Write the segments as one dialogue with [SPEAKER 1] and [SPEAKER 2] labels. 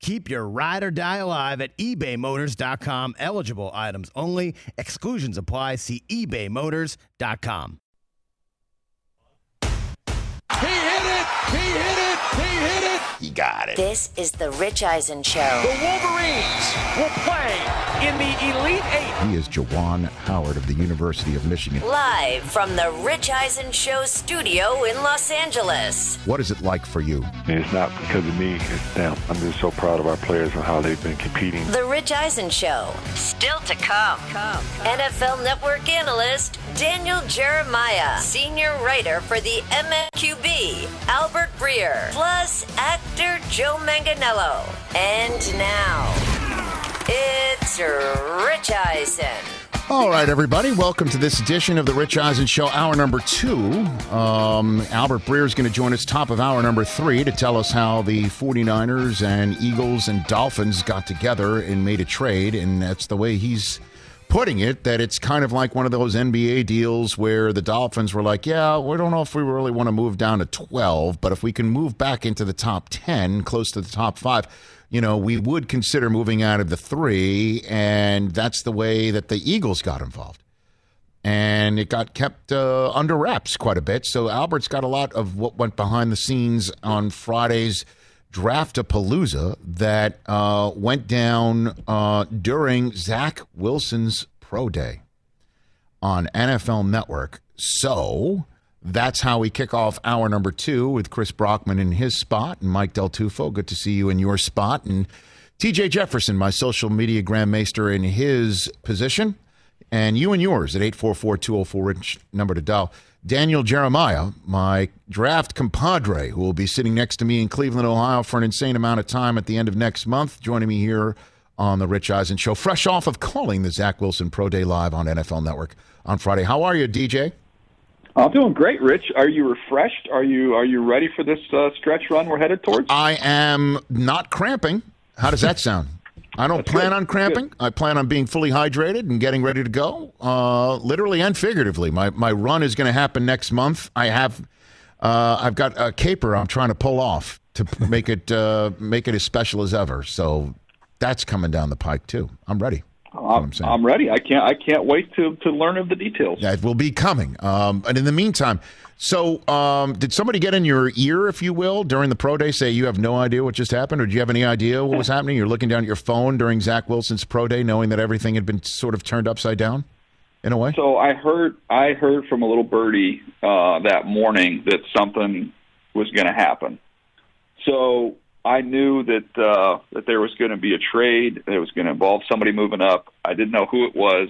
[SPEAKER 1] Keep your ride or die alive at ebaymotors.com. Eligible items only. Exclusions apply. See ebaymotors.com.
[SPEAKER 2] He hit it! He hit it! He hit it!
[SPEAKER 3] He got it.
[SPEAKER 4] This is the Rich Eisen Show.
[SPEAKER 2] The Wolverines will play in the Elite Eight.
[SPEAKER 3] He is Juwan Howard of the University of Michigan.
[SPEAKER 4] Live from the Rich Eisen Show studio in Los Angeles.
[SPEAKER 3] What is it like for you?
[SPEAKER 5] It's not because of me, it's them. I'm just so proud of our players and how they've been competing.
[SPEAKER 4] The Rich Eisen Show. Still to come. come. NFL Network analyst Daniel Jeremiah, senior writer for the MMQB, Albert Breer, plus actor Joe Manganiello. And now, it's Rich Eisen.
[SPEAKER 3] All right, everybody, welcome to this edition of the Rich Eisen Show, hour number two. Um, Albert Breer is going to join us top of hour number three to tell us how the 49ers and Eagles and Dolphins got together and made a trade. And that's the way he's putting it, that it's kind of like one of those NBA deals where the Dolphins were like, yeah, we don't know if we really want to move down to 12, but if we can move back into the top 10, close to the top five, you know, we would consider moving out of the three. And that's the way that the Eagles got involved. And it got kept uh, under wraps quite a bit. So Albert's got a lot of what went behind the scenes on Friday's Draftapalooza that uh, went down uh, during Zach Wilson's Pro Day on NFL Network. So that's how we kick off hour number two with Chris Brockman in his spot and Mike Del Tufo. Good to see you in your spot. And TJ Jefferson, my social media grandmaster, in his position. And you and yours at 844 204 Rich, number to dial. Daniel Jeremiah, my draft compadre, who will be sitting next to me in Cleveland, Ohio for an insane amount of time at the end of next month, joining me here on the Rich Eisen Show, fresh off of calling the Zach Wilson Pro Day Live on NFL Network on Friday. How are you, DJ?
[SPEAKER 6] I'm doing great, Rich. Are you refreshed? Are you are you ready for this uh, stretch run we're headed towards?
[SPEAKER 3] I am not cramping. How does that sound? I don't
[SPEAKER 6] That's
[SPEAKER 3] plan
[SPEAKER 6] good.
[SPEAKER 3] on cramping.
[SPEAKER 6] Good.
[SPEAKER 3] I plan on being fully hydrated and getting ready to go, uh, literally and figuratively. My my run is going to happen next month. I have uh, I've got a caper I'm trying to pull off to make it uh, make it as special as ever. So that's coming down the pike too. I'm ready.
[SPEAKER 6] I'm. I'm ready. I can't I can't wait to to learn of the details.
[SPEAKER 3] That will be coming. Um, and in the meantime, so um, did somebody get in your ear, if you will, during the pro day, say you have no idea what just happened, or do you have any idea what was happening? You're looking down at your phone during Zach Wilson's pro day, knowing that everything had been sort of turned upside down, in a way.
[SPEAKER 6] So I heard I heard from a little birdie uh, that morning that something was going to happen. So I knew that uh, that there was going to be a trade. That was going to involve somebody moving up. I didn't know who it was,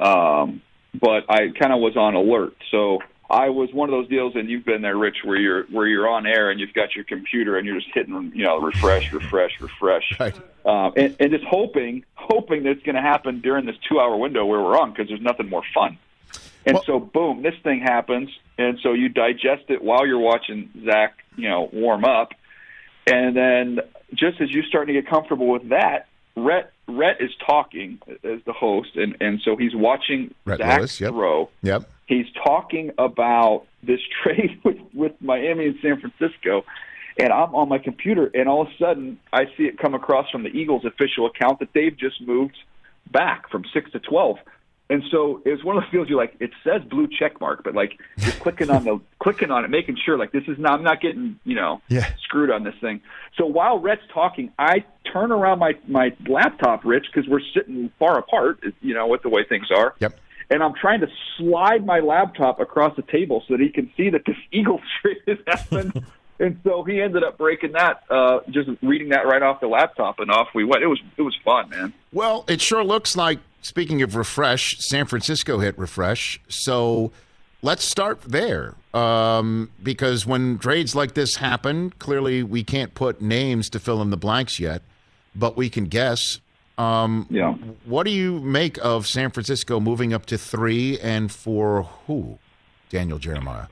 [SPEAKER 6] um, but I kind of was on alert. So I was one of those deals, and you've been there, Rich, where you're where you're on air and you've got your computer and you're just hitting, you know, refresh, refresh, refresh,
[SPEAKER 3] Right.
[SPEAKER 6] um, and, and just hoping, hoping that it's going to happen during this two-hour window where we're on because there's nothing more fun. And
[SPEAKER 3] Well-
[SPEAKER 6] so, boom, this thing happens, and so you digest it while you're watching Zach, you know, warm up, and then just as you're starting to get comfortable with that, Rhett Rhett is talking as the host, and and so he's watching
[SPEAKER 3] Rhett
[SPEAKER 6] Zach
[SPEAKER 3] Lewis, yep.
[SPEAKER 6] throw.
[SPEAKER 3] Yep.
[SPEAKER 6] He's talking about this trade with with Miami and San Francisco, and I'm on my computer, and all of a sudden I see it come across from the Eagles official account that they've just moved back from six to twelve. And so it's one of those deals you're like, it says blue check mark, but like you're clicking on the clicking on it, making sure like this is not I'm not getting, you know,
[SPEAKER 3] Yeah.
[SPEAKER 6] screwed on this thing. So while Rhett's talking, I turn around my my laptop, Rich, because we're sitting far apart, you know, with the way things are
[SPEAKER 3] Yep.
[SPEAKER 6] and I'm trying to slide my laptop across the table so that he can see that this Eagles trade has happened. and so he ended up breaking that, uh, just reading that right off the laptop, and off we went. It was it was fun, man.
[SPEAKER 3] Well, it sure looks like, speaking of refresh, San Francisco hit refresh. So let's start there. Um, because when trades like this happen, clearly we can't put names to fill in the blanks yet, but we can guess Um,
[SPEAKER 6] Yeah.
[SPEAKER 3] What do you make of San Francisco moving up to three and for who? Daniel Jeremiah.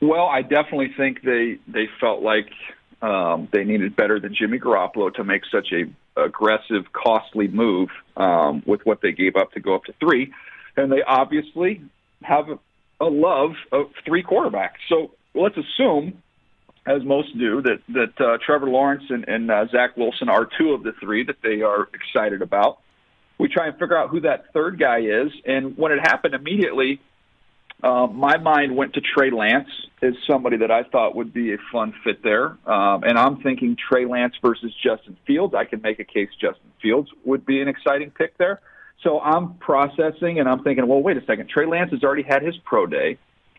[SPEAKER 6] Well, I definitely think they they felt like um, they needed better than Jimmy Garoppolo to make such a aggressive, costly move um, with what they gave up to go up to three, and they obviously have a, love of three quarterbacks. So let's assume, as most do, that that uh, Trevor Lawrence and, and uh, Zach Wilson are two of the three that they are excited about. We try and figure out who that third guy is, and when it happened immediately, uh, my mind went to Trey Lance as somebody that I thought would be a fun fit there. Um, and I'm thinking Trey Lance versus Justin Fields. I can make a case Justin Fields would be an exciting pick there. So I'm processing and I'm thinking, well, wait a second. Trey Lance has already had his pro day.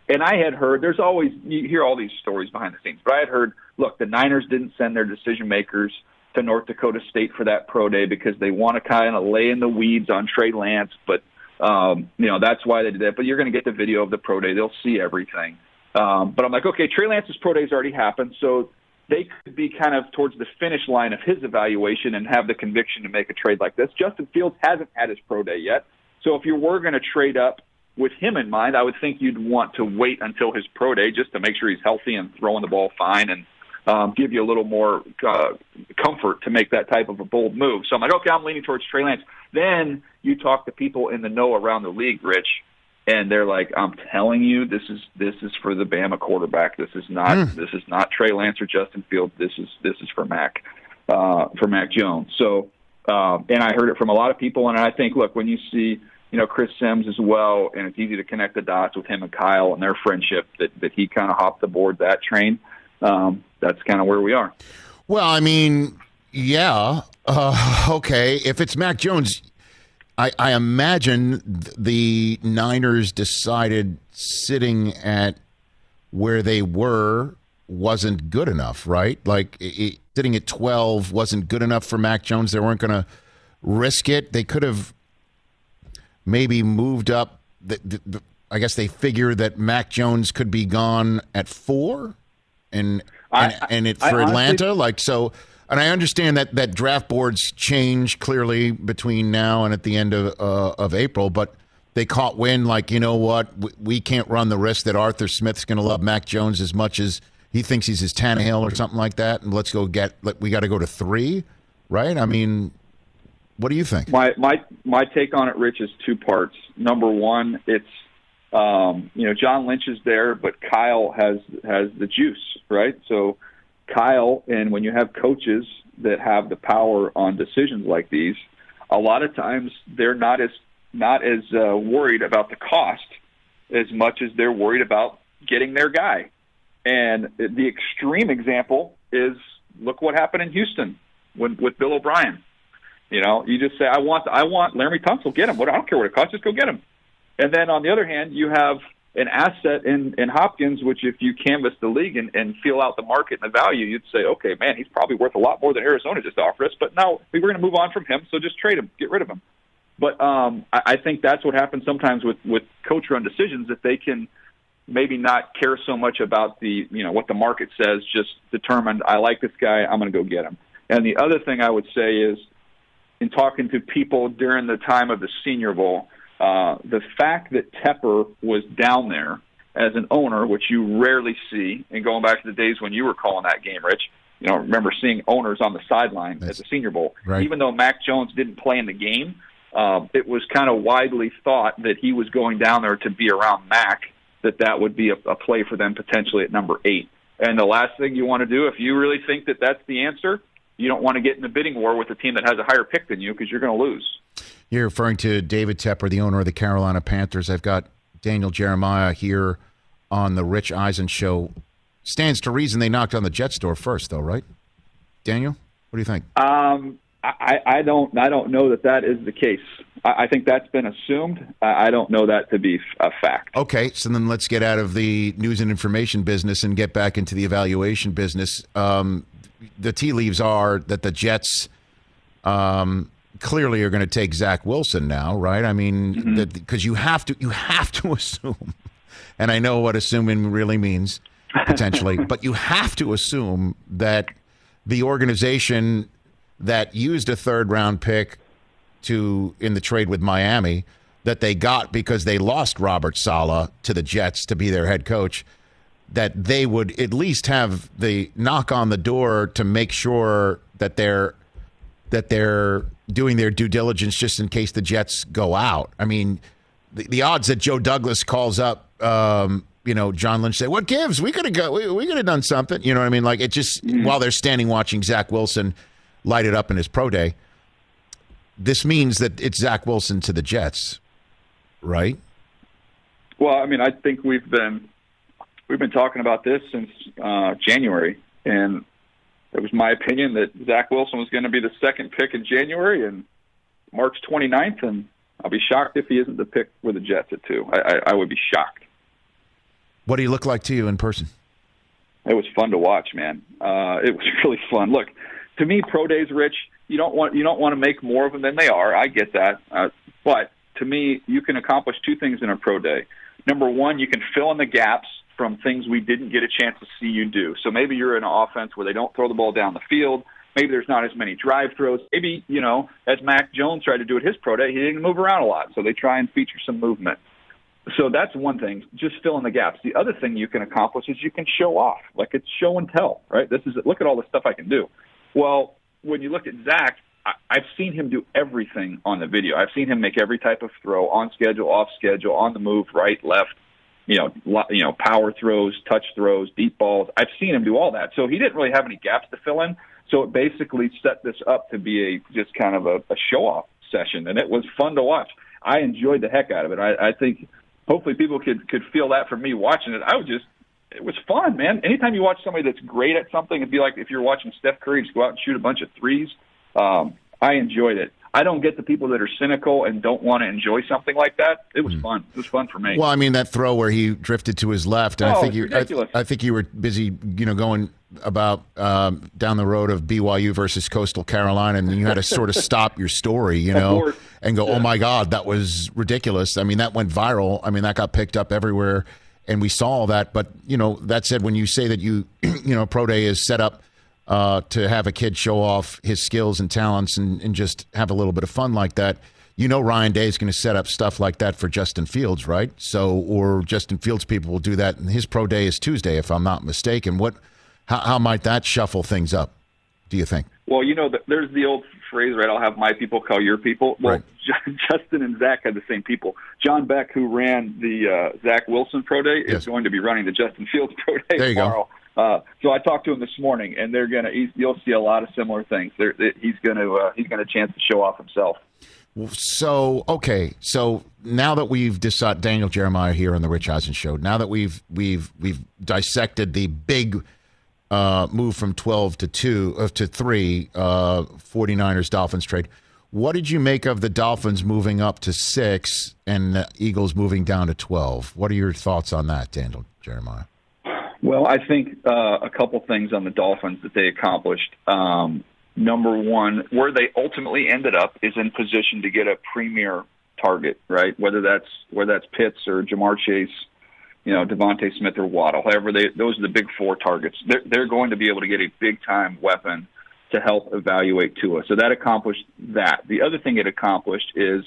[SPEAKER 6] And I had heard, there's always, you hear all these stories behind the scenes, but I had heard, look, the Niners didn't send their decision makers to North Dakota State for that pro day because they want to kind of lay in the weeds on Trey Lance, but um, you know, that's why they did that. But you're going to get the video of the pro day. They'll see everything. Um, but I'm like, okay, Trey Lance's pro day's already happened, so they could be kind of towards the finish line of his evaluation and have the conviction to make a trade like this. Justin Fields hasn't had his pro day yet, so if you were going to trade up with him in mind, I would think you'd want to wait until his pro day just to make sure he's healthy and throwing the ball fine and um, give you a little more uh, comfort to make that type of a bold move. So I'm like, okay, I'm leaning towards Trey Lance. Then you talk to people in the know around the league, Rich, and they're like, "I'm telling you, this is this is for the Bama quarterback. This is not this is not Trey Lance or Justin Fields. This is this is for Mac uh, for Mac Jones." So, uh, and I heard it from a lot of people, and I think, look, when you see you know Chris Sims as well, and it's easy to connect the dots with him and Kyle and their friendship that that he kind of hopped aboard that train. Um, that's kind of where we are.
[SPEAKER 3] Well, I mean, yeah. Uh, okay. If it's Mac Jones, I, I imagine the Niners decided sitting at where they were wasn't good enough, right? Like it, it- sitting at 12 wasn't good enough for Mac Jones. They weren't going to risk it. They could have maybe moved up. The, the, the, I guess they figured that Mac Jones could be gone at four, and and,
[SPEAKER 6] I-
[SPEAKER 3] and it for
[SPEAKER 6] honestly-
[SPEAKER 3] Atlanta, like so. And I understand that that draft boards change clearly between now and at the end of uh, of April, but they caught wind like you know what we, we can't run the risk that Arthur Smith's going to love Mac Jones as much as he thinks he's his Tannehill or something like that, and let's go get let, we got to go to three, right? I mean, what do you think?
[SPEAKER 6] My my my take on it, Rich, is two parts. Number one, it's um, you know John Lynch is there, but Kyle has has the juice, right? So Kyle, and when you have coaches that have the power on decisions like these, a lot of times they're not as not as uh, worried about the cost as much as they're worried about getting their guy. And the extreme example is look what happened in Houston when, with Bill O'Brien. You know, you just say, I want, I want Laremy Tunsil, get him. What I don't care what it costs, just go get him. And then on the other hand, you have an asset in, in Hopkins, which if you canvass the league and, and feel out the market and the value, you'd say, okay, man, he's probably worth a lot more than Arizona just offered us. But no, we were going to move on from him, so just trade him, get rid of him. But um, I, I think that's what happens sometimes with with coach run decisions that they can maybe not care so much about the you know what the market says, just determined I like this guy, I'm going to go get him. And the other thing I would say is, in talking to people during the time of the Senior Bowl, uh, the fact that Tepper was down there as an owner, which you rarely see, and going back to the days when you were calling that game, Rich, you know, remember seeing owners on the sideline at the Senior Bowl.
[SPEAKER 3] Right.
[SPEAKER 6] Even though Mac Jones didn't play in the game, uh, it was kind of widely thought that he was going down there to be around Mac, that that would be a, a play for them potentially at number eight. And the last thing you want to do, if you really think that that's the answer, you don't want to get in a bidding war with a team that has a higher pick than you because you're going to lose.
[SPEAKER 3] You're referring to David Tepper, the owner of the Carolina Panthers. I've got Daniel Jeremiah here on the Rich Eisen show. Stands to reason they knocked on the Jets door first, though, right? Daniel, what do you think?
[SPEAKER 6] Um, I, I don't. I don't know that that is the case. I, I think that's been assumed. I, I don't know that to be a fact.
[SPEAKER 3] Okay, so then let's get out of the news and information business and get back into the evaluation business. Um, the tea leaves are that the Jets um, clearly are going to take Zach Wilson now, right? I mean, mm-hmm. because you have to, you have to assume, and I know what assuming really means potentially, but you have to assume that the organization that used a third round pick to in the trade with Miami that they got because they lost Robert Saleh to the Jets to be their head coach, that they would at least have the knock on the door to make sure that they're that they're doing their due diligence just in case the Jets go out. I mean, the, the odds that Joe Douglas calls up, um, you know, John Lynch say, "What gives? We could have go. We, we could have done something." You know what I mean? Like it just while they're standing watching Zach Wilson light it up in his pro day. This means that it's Zach Wilson to the Jets, right?
[SPEAKER 6] Well, I mean, I think we've been we've been talking about this since uh, January, and it was my opinion that Zach Wilson was going to be the second pick in January and March 29th, and I'll be shocked if he isn't the pick with the Jets at two. I, I, I would be shocked.
[SPEAKER 3] What do he look like to you in person?
[SPEAKER 6] It was fun to watch, man. Uh, it was really fun. Look, to me, pro days, Rich, you don't want you don't want to make more of them than they are. I get that, uh, but to me, you can accomplish two things in a pro day. Number one, you can fill in the gaps from things we didn't get a chance to see you do. So maybe you're in an offense where they don't throw the ball down the field. Maybe there's not as many drive throws. Maybe, you know, as Mac Jones tried to do at his pro day, he didn't move around a lot. So they try and feature some movement. So that's one thing, just fill in the gaps. The other thing you can accomplish is you can show off. Like it's show and tell, right? This is look at all the stuff I can do. Well, when you look at Zach, I, I've seen him do everything on the video. I've seen him make every type of throw on schedule, off schedule, on the move, right, left, you know, you know, power throws, touch throws, deep balls. I've seen him do all that. So he didn't really have any gaps to fill in. So it basically set this up to be a just kind of a, a show off session, and it was fun to watch. I enjoyed the heck out of it. I, I think hopefully people could could feel that from me watching it. I was just it was fun, man. Anytime you watch somebody that's great at something, it'd be like if you're watching Steph Curry just go out and shoot a bunch of threes. Um, I enjoyed it. I don't get the people that are cynical and don't want to enjoy something like that. It was fun. It was fun for me.
[SPEAKER 3] Well, I mean that throw where he drifted to his left, and I
[SPEAKER 6] Oh,
[SPEAKER 3] think
[SPEAKER 6] it's
[SPEAKER 3] you,
[SPEAKER 6] ridiculous.
[SPEAKER 3] I think you were busy, you know, going about um, down the road of BYU versus Coastal Carolina, and you had to sort of stop your story, you know, and go, "Oh my God, that was ridiculous." I mean, that went viral. I mean, that got picked up everywhere, and we saw all that. But you know, that said, when you say that you, you know, pro day is set up uh, to have a kid show off his skills and talents and, and just have a little bit of fun like that. You know, Ryan Day is going to set up stuff like that for Justin Fields, right? So, or Justin Fields people will do that. And his pro day is Tuesday, if I'm not mistaken. What, how, how might that shuffle things up? Do you think?
[SPEAKER 6] Well, you know, there's the old phrase, right? I'll have my people call your people. Well,
[SPEAKER 3] Right.
[SPEAKER 6] Justin and Zach had the same people. John Beck, who ran the uh, Zach Wilson Pro Day,
[SPEAKER 3] Yes.
[SPEAKER 6] is going to be running the Justin Fields Pro Day
[SPEAKER 3] There you go.
[SPEAKER 6] Uh, so I talked to him this morning, and they're gonna. You'll see a lot of similar things. They're, he's gonna. Uh, he's gonna chance to show off himself.
[SPEAKER 3] So okay, so now that we've decided Daniel Jeremiah here on the Rich Eisen show, now that we've we've we've dissected the big uh, move from twelve to two uh, to three, uh, 49ers Dolphins trade. What did you make of the Dolphins moving up to six and the Eagles moving down to twelve? What are your thoughts on that, Daniel Jeremiah?
[SPEAKER 6] Well, I think uh, a couple things on the Dolphins that they accomplished. Um, number one, where they ultimately ended up is in position to get a premier target, right? Whether that's whether that's Pitts or Ja'Marr Chase, you know, DeVonta Smith or Waddle. However, they those are the big four targets. They're they're going to be able to get a big time weapon to help evaluate Tua. So that accomplished that. The other thing it accomplished is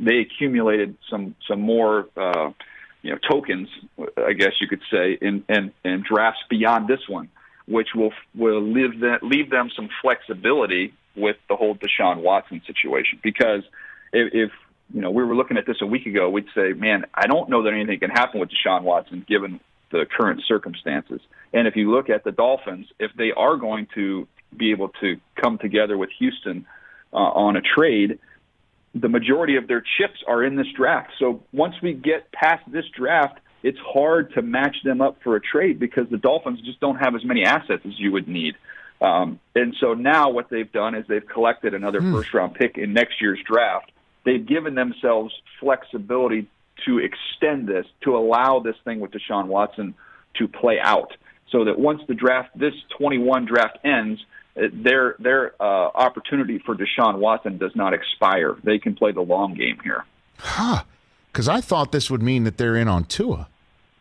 [SPEAKER 6] they accumulated some some more uh, you know tokens, I guess you could say, in and and drafts beyond this one, which will will leave that leave them some flexibility with the whole Deshaun Watson situation. Because if, if you know we were looking at this a week ago, we'd say, man, I don't know that anything can happen with Deshaun Watson given the current circumstances. And if you look at the Dolphins, if they are going to be able to come together with Houston uh, on a trade, the majority of their chips are in this draft. So once we get past this draft, it's hard to match them up for a trade because the Dolphins just don't have as many assets as you would need. Um, and so now what they've done is they've collected another first round pick in next year's draft. They've given themselves flexibility to extend this, to allow this thing with Deshaun Watson to play out. So that once the draft, this 21 draft ends, their their uh, opportunity for Deshaun Watson does not expire. They can play the long game here.
[SPEAKER 3] Huh? Because I thought this would mean that they're in on Tua,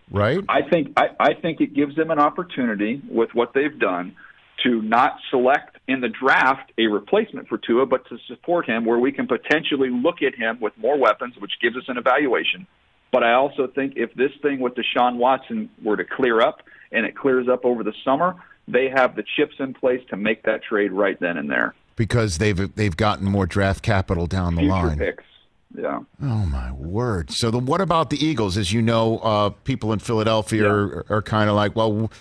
[SPEAKER 3] right?
[SPEAKER 6] I think I, I think it gives them an opportunity with what they've done to not select in the draft a replacement for Tua, but to support him where we can potentially look at him with more weapons, which gives us an evaluation. But I also think if this thing with Deshaun Watson were to clear up and it clears up over the summer, they have the chips in place to make that trade right then and there.
[SPEAKER 3] Because they've they've gotten more draft capital down the
[SPEAKER 6] Future
[SPEAKER 3] line.
[SPEAKER 6] picks. Yeah.
[SPEAKER 3] Oh my word! So the, what about the Eagles? As you know, uh, people in Philadelphia
[SPEAKER 6] Yeah.
[SPEAKER 3] are, are kind of like, well,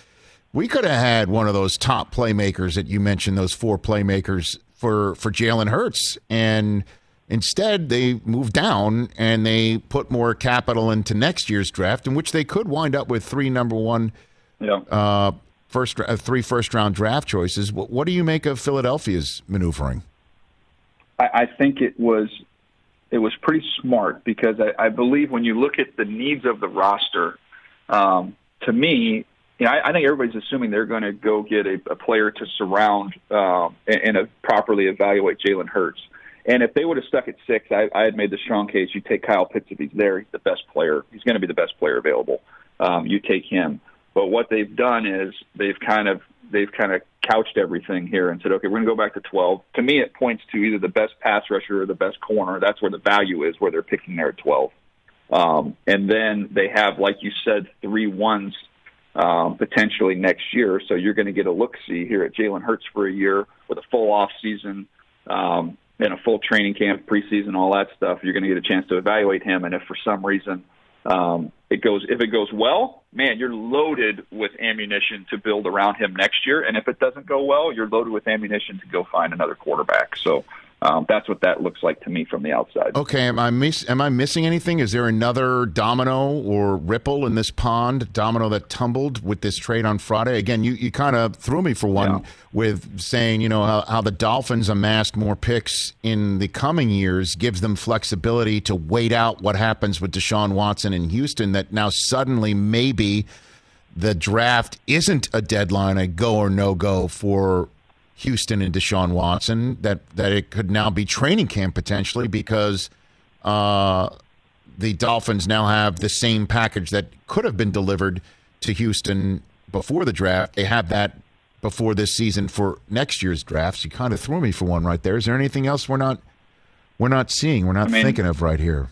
[SPEAKER 3] we could have had one of those top playmakers that you mentioned, those four playmakers for for Jalen Hurts, and instead they moved down and they put more capital into next year's draft, in which they could wind up with three number one,
[SPEAKER 6] Yeah.
[SPEAKER 3] uh, first uh, three first round draft choices. What, what do you make of Philadelphia's maneuvering?
[SPEAKER 6] I, I think it was it was pretty smart because I, I believe when you look at the needs of the roster, um, to me, you know, I, I think everybody's assuming they're going to go get a, a player to surround um, and, and uh properly evaluate Jalen Hurts. And if they would have stuck at six, I, I had made the strong case. You take Kyle Pitts if he's there; he's the best player. He's going to be the best player available. Um, you take him. But what they've done is they've kind of they've kind of couched everything here and said, okay, we're going to go back to 12. To me, it points to either the best pass rusher or the best corner. That's where the value is, where they're picking there at 12. Um, and then they have, like you said, three ones um, potentially next year. So you're going to get a look see here at Jalen Hurts for a year with a full off season um, and a full training camp, preseason, all that stuff. You're going to get a chance to evaluate him. And if for some reason um, it goes, if it goes well, man, you're loaded with ammunition to build around him next year. And if it doesn't go well, you're loaded with ammunition to go find another quarterback. So um, that's what that looks like to me from the outside.
[SPEAKER 3] Okay, am I miss am I missing anything? Is there another domino or ripple in this pond? Domino that tumbled with this trade on Friday. Again, you, you kind of threw me for one
[SPEAKER 6] Yeah.
[SPEAKER 3] with saying you know how, how the Dolphins amassed more picks in the coming years gives them flexibility to wait out what happens with Deshaun Watson in Houston. That now suddenly maybe the draft isn't a deadline, a go or no go for Houston and Deshaun Watson. That that it could now be training camp potentially because uh, the Dolphins now have the same package that could have been delivered to Houston before the draft. They have that before this season for next year's drafts. You kind of threw me for one right there. Is there anything else we're not we're not seeing? We're not
[SPEAKER 6] I mean-
[SPEAKER 3] thinking of right here.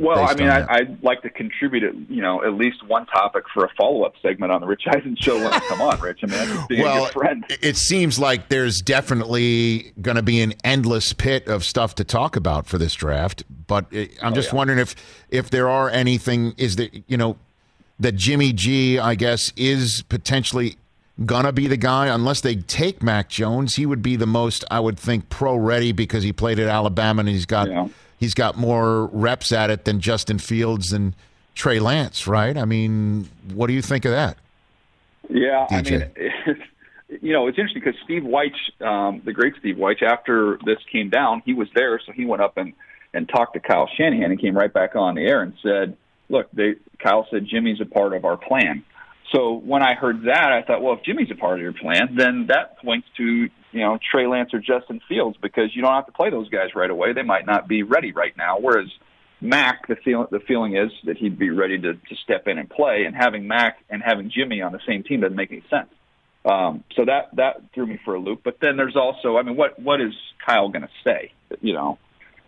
[SPEAKER 6] Well, I mean, I, I'd like to contribute, you know, at least one topic for a follow-up segment on the Rich Eisen show when I come on, Rich. I mean, that's just being a
[SPEAKER 3] well,
[SPEAKER 6] good friend.
[SPEAKER 3] it seems like there's definitely going to be an endless pit of stuff to talk about for this draft. But it, I'm oh, just
[SPEAKER 6] yeah.
[SPEAKER 3] wondering if if there are anything is that you know that Jimmy G, I guess, is potentially gonna be the guy unless they take Mac Jones. He would be the most, I would think, pro ready because he played at Alabama and he's got
[SPEAKER 6] Yeah.
[SPEAKER 3] He's got more reps at it than Justin Fields and Trey Lance, right? I mean, what do you think of that?
[SPEAKER 6] Yeah, I mean, it's, you know, it's interesting because Steve Wyche, um, the great Steve Wyche, after this came down, he was there, so he went up and and talked to Kyle Shanahan and came right back on the air and said, "Look, they, Kyle said Jimmy's a part of our plan." So when I heard that, I thought, well, if Jimmy's a part of your plan, then that points to you know Trey Lance or Justin Fields because you don't have to play those guys right away. They might not be ready right now. Whereas Mac, the feel the feeling is that he'd be ready to, to step in and play, and having Mac and having Jimmy on the same team doesn't make any sense. Um, so that that threw me for a loop. But then there's also, I mean, what what is Kyle going to say? You know,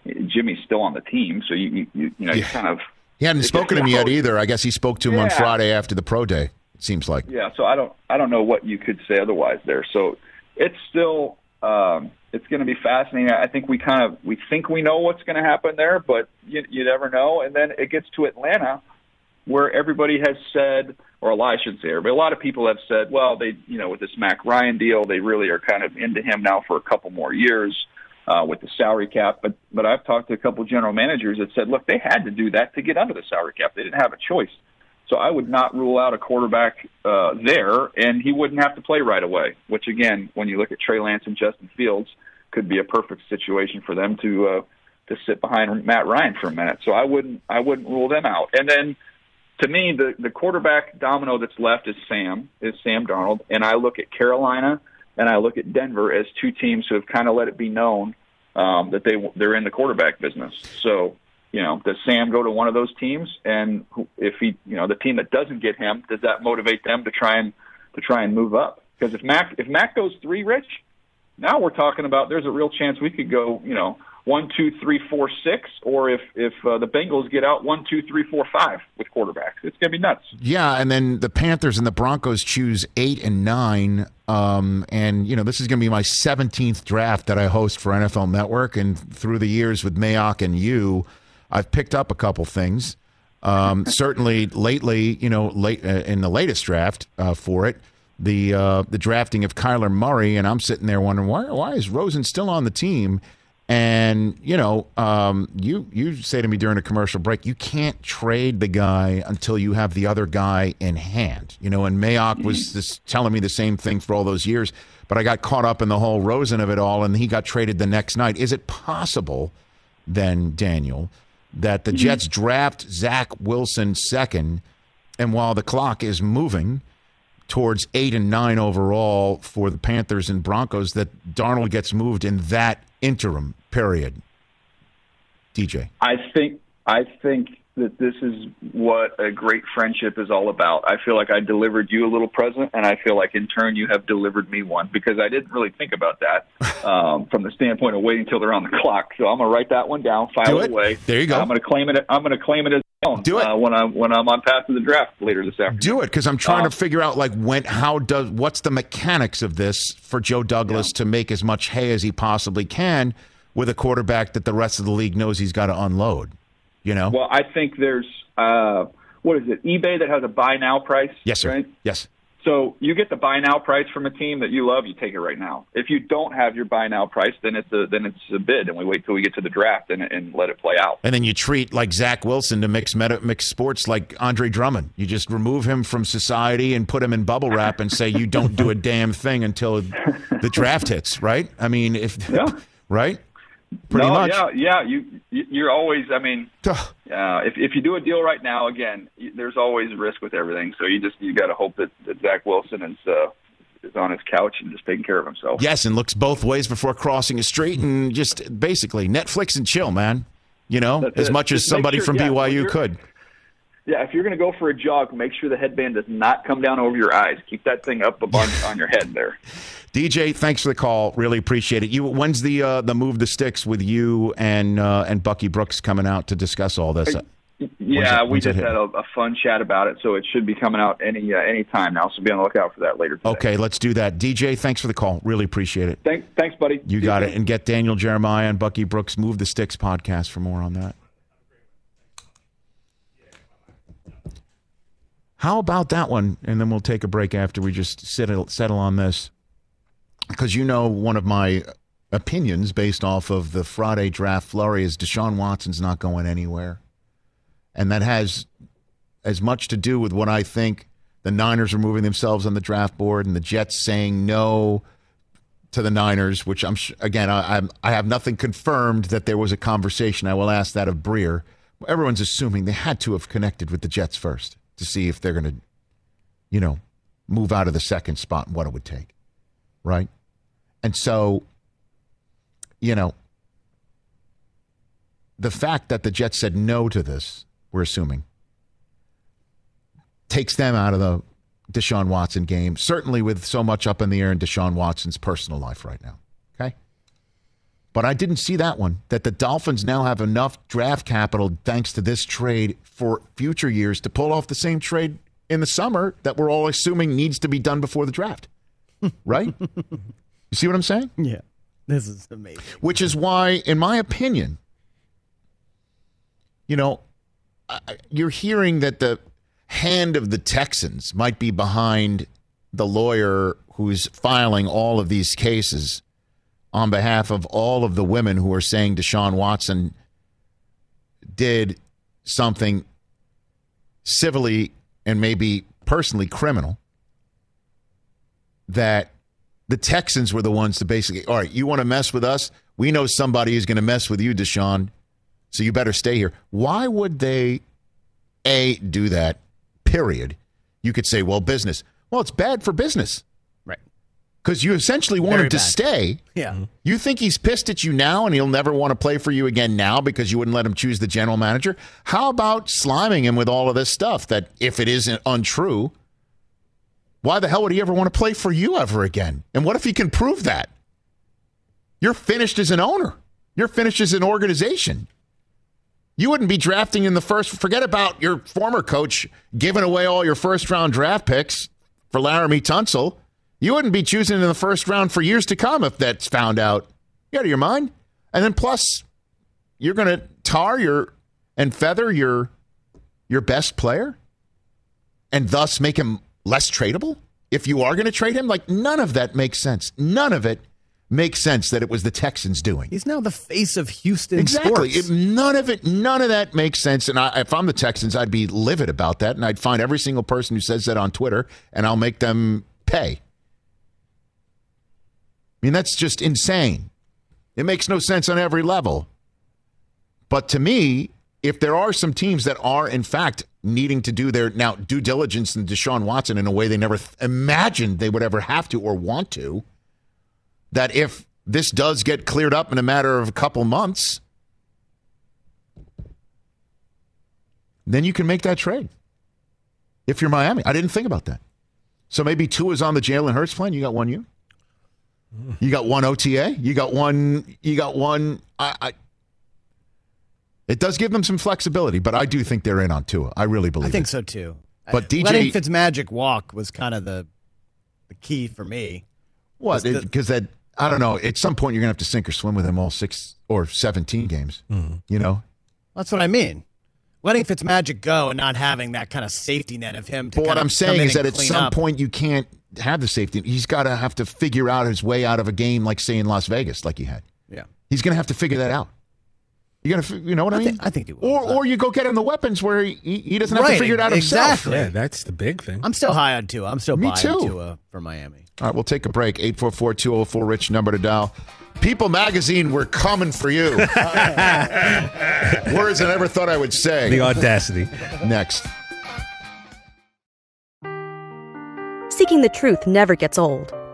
[SPEAKER 6] Jimmy's still on the team, so you you, you, know you
[SPEAKER 3] Yeah.
[SPEAKER 6] kind of
[SPEAKER 3] He hadn't spoken to him yet either. I guess he spoke to him on Friday after the pro day. It seems like.
[SPEAKER 6] yeah. So I don't I don't know what you could say otherwise there. So it's still um, it's going to be fascinating. I think we kind of we think we know what's going to happen there, but you, you never know. And then it gets to Atlanta, where everybody has said, or a lot I should say, but a lot of people have said, well, they you know with this Matt Ryan deal, they really are kind of into him now for a couple more years. Uh, with the salary cap, but but I've talked to a couple general managers that said, look, they had to do that to get under the salary cap. They didn't have a choice. So I would not rule out a quarterback uh, there, and he wouldn't have to play right away. Which again, when you look at Trey Lance and Justin Fields, could be a perfect situation for them to uh, to sit behind Matt Ryan for a minute. So I wouldn't I wouldn't rule them out. And then to me, the the quarterback domino that's left is Sam is Sam Darnold, and I look at Carolina and I look at Denver as two teams who have kind of let it be known um, that they they're in the quarterback business. So you know, does Sam go to one of those teams? And if he, you know, the team that doesn't get him, does that motivate them to try and to try and move up? Because if Mac if Mac goes three, Rich, Now we're talking about there's a real chance we could go, you know, one, two, three, four, six, or if if uh, the Bengals get out one, two, three, four, five with quarterbacks, it's gonna be nuts.
[SPEAKER 3] Yeah, and then the Panthers and the Broncos choose eight and nine. Um, and you know this is to be my 17th draft that I host for NFL Network, and through the years with Mayock and you, I've picked up a couple things. Um, certainly, lately, you know, late uh, in the latest draft uh, for it, the uh, the drafting of Kyler Murray, and I'm sitting there wondering why why is Rosen still on the team? And you know, um, you you say to me during a commercial break, you can't trade the guy until you have the other guy in hand. You know, and Mayock was just telling me the same thing for all those years. But I got caught up in the whole Rosen of it all, and he got traded the next night. Is it possible, then, Daniel, that the mm-hmm. Jets draft Zach Wilson second, and while the clock is moving towards eight and nine overall for the Panthers and Broncos, that Darnold gets moved in that interim period. DJ.
[SPEAKER 6] I think I think that this is what a great friendship is all about. I feel like I delivered you a little present, and I feel like in turn you have delivered me one because I didn't really think about that um, from the standpoint of waiting until they're on the clock. So I'm gonna write that one down, file it
[SPEAKER 3] it.
[SPEAKER 6] away.
[SPEAKER 3] There you go.
[SPEAKER 6] I'm gonna claim it. I'm gonna claim it as my own,
[SPEAKER 3] Do it.
[SPEAKER 6] uh, when I'm when I'm on path to the draft later this afternoon.
[SPEAKER 3] Do it because I'm trying
[SPEAKER 6] Um,
[SPEAKER 3] to figure out like when, how does, what's the mechanics of this for Joe Douglas to make as much hay as he possibly can with a quarterback that the rest of the league knows he's got to unload. You know?
[SPEAKER 6] Well, I think there's uh, what is it? eBay that has a buy now price.
[SPEAKER 3] yes, sir.
[SPEAKER 6] Right?
[SPEAKER 3] Yes.
[SPEAKER 6] So you get the buy now price from a team that you love, you take it right now. If you don't have your buy now price, then it's a then it's a bid, and we wait till we get to the draft and, and let it play out.
[SPEAKER 3] And then you treat like Zach Wilson to mix meta, mix sports like Andre Drummond. You just remove him from society and put him in bubble wrap and say you don't do a damn thing until the draft hits. Right? I mean, if
[SPEAKER 6] Yeah.
[SPEAKER 3] right, pretty
[SPEAKER 6] no,
[SPEAKER 3] much.
[SPEAKER 6] yeah, yeah. You you- you're always. I mean, uh, if if you do a deal right now, again, there's always risk with everything. So you just you got to hope that, that Zach Wilson is uh, is on his couch and just taking care of himself.
[SPEAKER 3] Yes, and looks both ways before crossing a street, and just basically Netflix and chill, man. You know,
[SPEAKER 6] That's
[SPEAKER 3] as
[SPEAKER 6] it.
[SPEAKER 3] much as
[SPEAKER 6] Just make
[SPEAKER 3] somebody
[SPEAKER 6] sure-
[SPEAKER 3] from
[SPEAKER 6] yeah,
[SPEAKER 3] BYU could.
[SPEAKER 6] Yeah, if you're going to go for a jog, make sure the headband does not come down over your eyes. Keep that thing up on, on your head there.
[SPEAKER 3] DJ, thanks for the call. Really appreciate it. You, when's the uh, the move the sticks with you and uh, and Bucky Brooks coming out to discuss all this?
[SPEAKER 6] Yeah,
[SPEAKER 3] it-
[SPEAKER 6] we
[SPEAKER 3] when's
[SPEAKER 6] just had a, a fun chat about it, so it should be coming out any uh, any time now. So be on the lookout for that later. Today.
[SPEAKER 3] Okay, let's do that. DJ, thanks for the call. Really appreciate it.
[SPEAKER 6] Thanks, thanks, buddy.
[SPEAKER 3] You got it. And get Daniel Jeremiah and Bucky Brooks Move the Sticks podcast for more on that. How about that one? And then we'll take a break after we just settle, settle on this. Because you know, one of my opinions based off of the Friday draft flurry is Deshaun Watson's not going anywhere. And that has as much to do with what I think the Niners are moving themselves on the draft board and the Jets saying no to the Niners, which I'm again I, I'm I have nothing confirmed that there was a conversation. I will ask that of Breer. Everyone's assuming they had to have connected with the Jets first to see if they're going to, you know, move out of the second spot and what it would take, right? And so, you know, the fact that the Jets said no to this, we're assuming, takes them out of the Deshaun Watson game, certainly with so much up in the air in Deshaun Watson's personal life right now. Okay. But I didn't see that one, that the Dolphins now have enough draft capital thanks to this trade for future years to pull off the same trade in the summer that we're all assuming needs to be done before the draft. Right? you see what I'm saying?
[SPEAKER 1] Yeah. This is amazing.
[SPEAKER 3] Which is why, in my opinion, you know, you're hearing that the hand of the Texans might be behind the lawyer who's filing all of these cases on behalf of all of the women who are saying Deshaun Watson did something civilly and maybe personally criminal that the Texans were the ones to basically, all right, you want to mess with us? We know somebody who's going to mess with you, Deshaun. So you better stay here. Why would they, A, do that, period? You could say, well, business. Well, it's bad for business
[SPEAKER 1] Right.
[SPEAKER 3] because you essentially want
[SPEAKER 1] Very
[SPEAKER 3] him to
[SPEAKER 1] bad.
[SPEAKER 3] stay.
[SPEAKER 1] Yeah. Mm-hmm.
[SPEAKER 3] You think he's pissed at you now and he'll never want to play for you again now because you wouldn't let him choose the general manager? How about sliming him with all of this stuff that if it isn't untrue, why the hell would he ever want to play for you ever again? And what if he can prove that? You're finished as an owner. You're finished as an organization. You wouldn't be drafting in the first. Forget about your former coach giving away all your first round draft picks for Laremy Tunsil. You wouldn't be choosing in the first round for years to come if that's found out. You out of your mind? And then plus, you're going to tar your and feather your your best player, and thus make him less tradable. If you are going to trade him, like none of that makes sense. None of it makes sense that it was the Texans doing.
[SPEAKER 1] He's now the face of Houston
[SPEAKER 3] Exactly.
[SPEAKER 1] sports.
[SPEAKER 3] It- none of it, none of that makes sense. And I, if I'm the Texans, I'd be livid about that, and I'd find every single person who says that on Twitter, and I'll make them pay. I mean, that's just insane. It makes no sense on every level. But to me, if there are some teams that are in fact needing to do their now due diligence in Deshaun Watson in a way they never th- imagined they would ever have to or want to, that if this does get cleared up in a matter of a couple months, then you can make that trade. If you're Miami, I didn't think about that. So maybe two is on the Jalen Hurts plan. You got one year. You got one OTA. You got one. You got one. I, I. It does give them some flexibility, but I do think they're in on Tua. I really believe.
[SPEAKER 1] I think
[SPEAKER 3] it.
[SPEAKER 1] so too.
[SPEAKER 3] But
[SPEAKER 1] I-
[SPEAKER 3] DJ
[SPEAKER 1] letting Fitzmagic walk was kind of the the key for me.
[SPEAKER 3] What? Because that I don't know. At some point, you're gonna have to sink or swim with him all six or seventeen games. Mm-hmm. You know.
[SPEAKER 1] That's what I mean. Letting Fitzmagic go and not having that kind of safety net of him. To
[SPEAKER 3] But what I'm saying is that at some
[SPEAKER 1] up.
[SPEAKER 3] point you can't have the safety. He's got to have to figure out his way out of a game, like say in Las Vegas, like he had.
[SPEAKER 1] yeah,
[SPEAKER 3] He's going to have to figure that out. You got to, you know what I,
[SPEAKER 1] I
[SPEAKER 3] mean?
[SPEAKER 1] think- I think he will,
[SPEAKER 3] Or, or you go get him the weapons where he, he doesn't have to figure it out himself.
[SPEAKER 1] exactly.
[SPEAKER 7] Yeah, that's the big thing.
[SPEAKER 1] I'm still high on Tua. I'm still
[SPEAKER 3] Me
[SPEAKER 1] buying
[SPEAKER 3] too.
[SPEAKER 1] Tua for Miami.
[SPEAKER 3] All right, we'll take a break. 844-204-RICH, number to dial. People Magazine, we're coming for you. Words I never thought I would say.
[SPEAKER 7] the audacity.
[SPEAKER 3] Next.
[SPEAKER 8] Seeking the truth never gets old.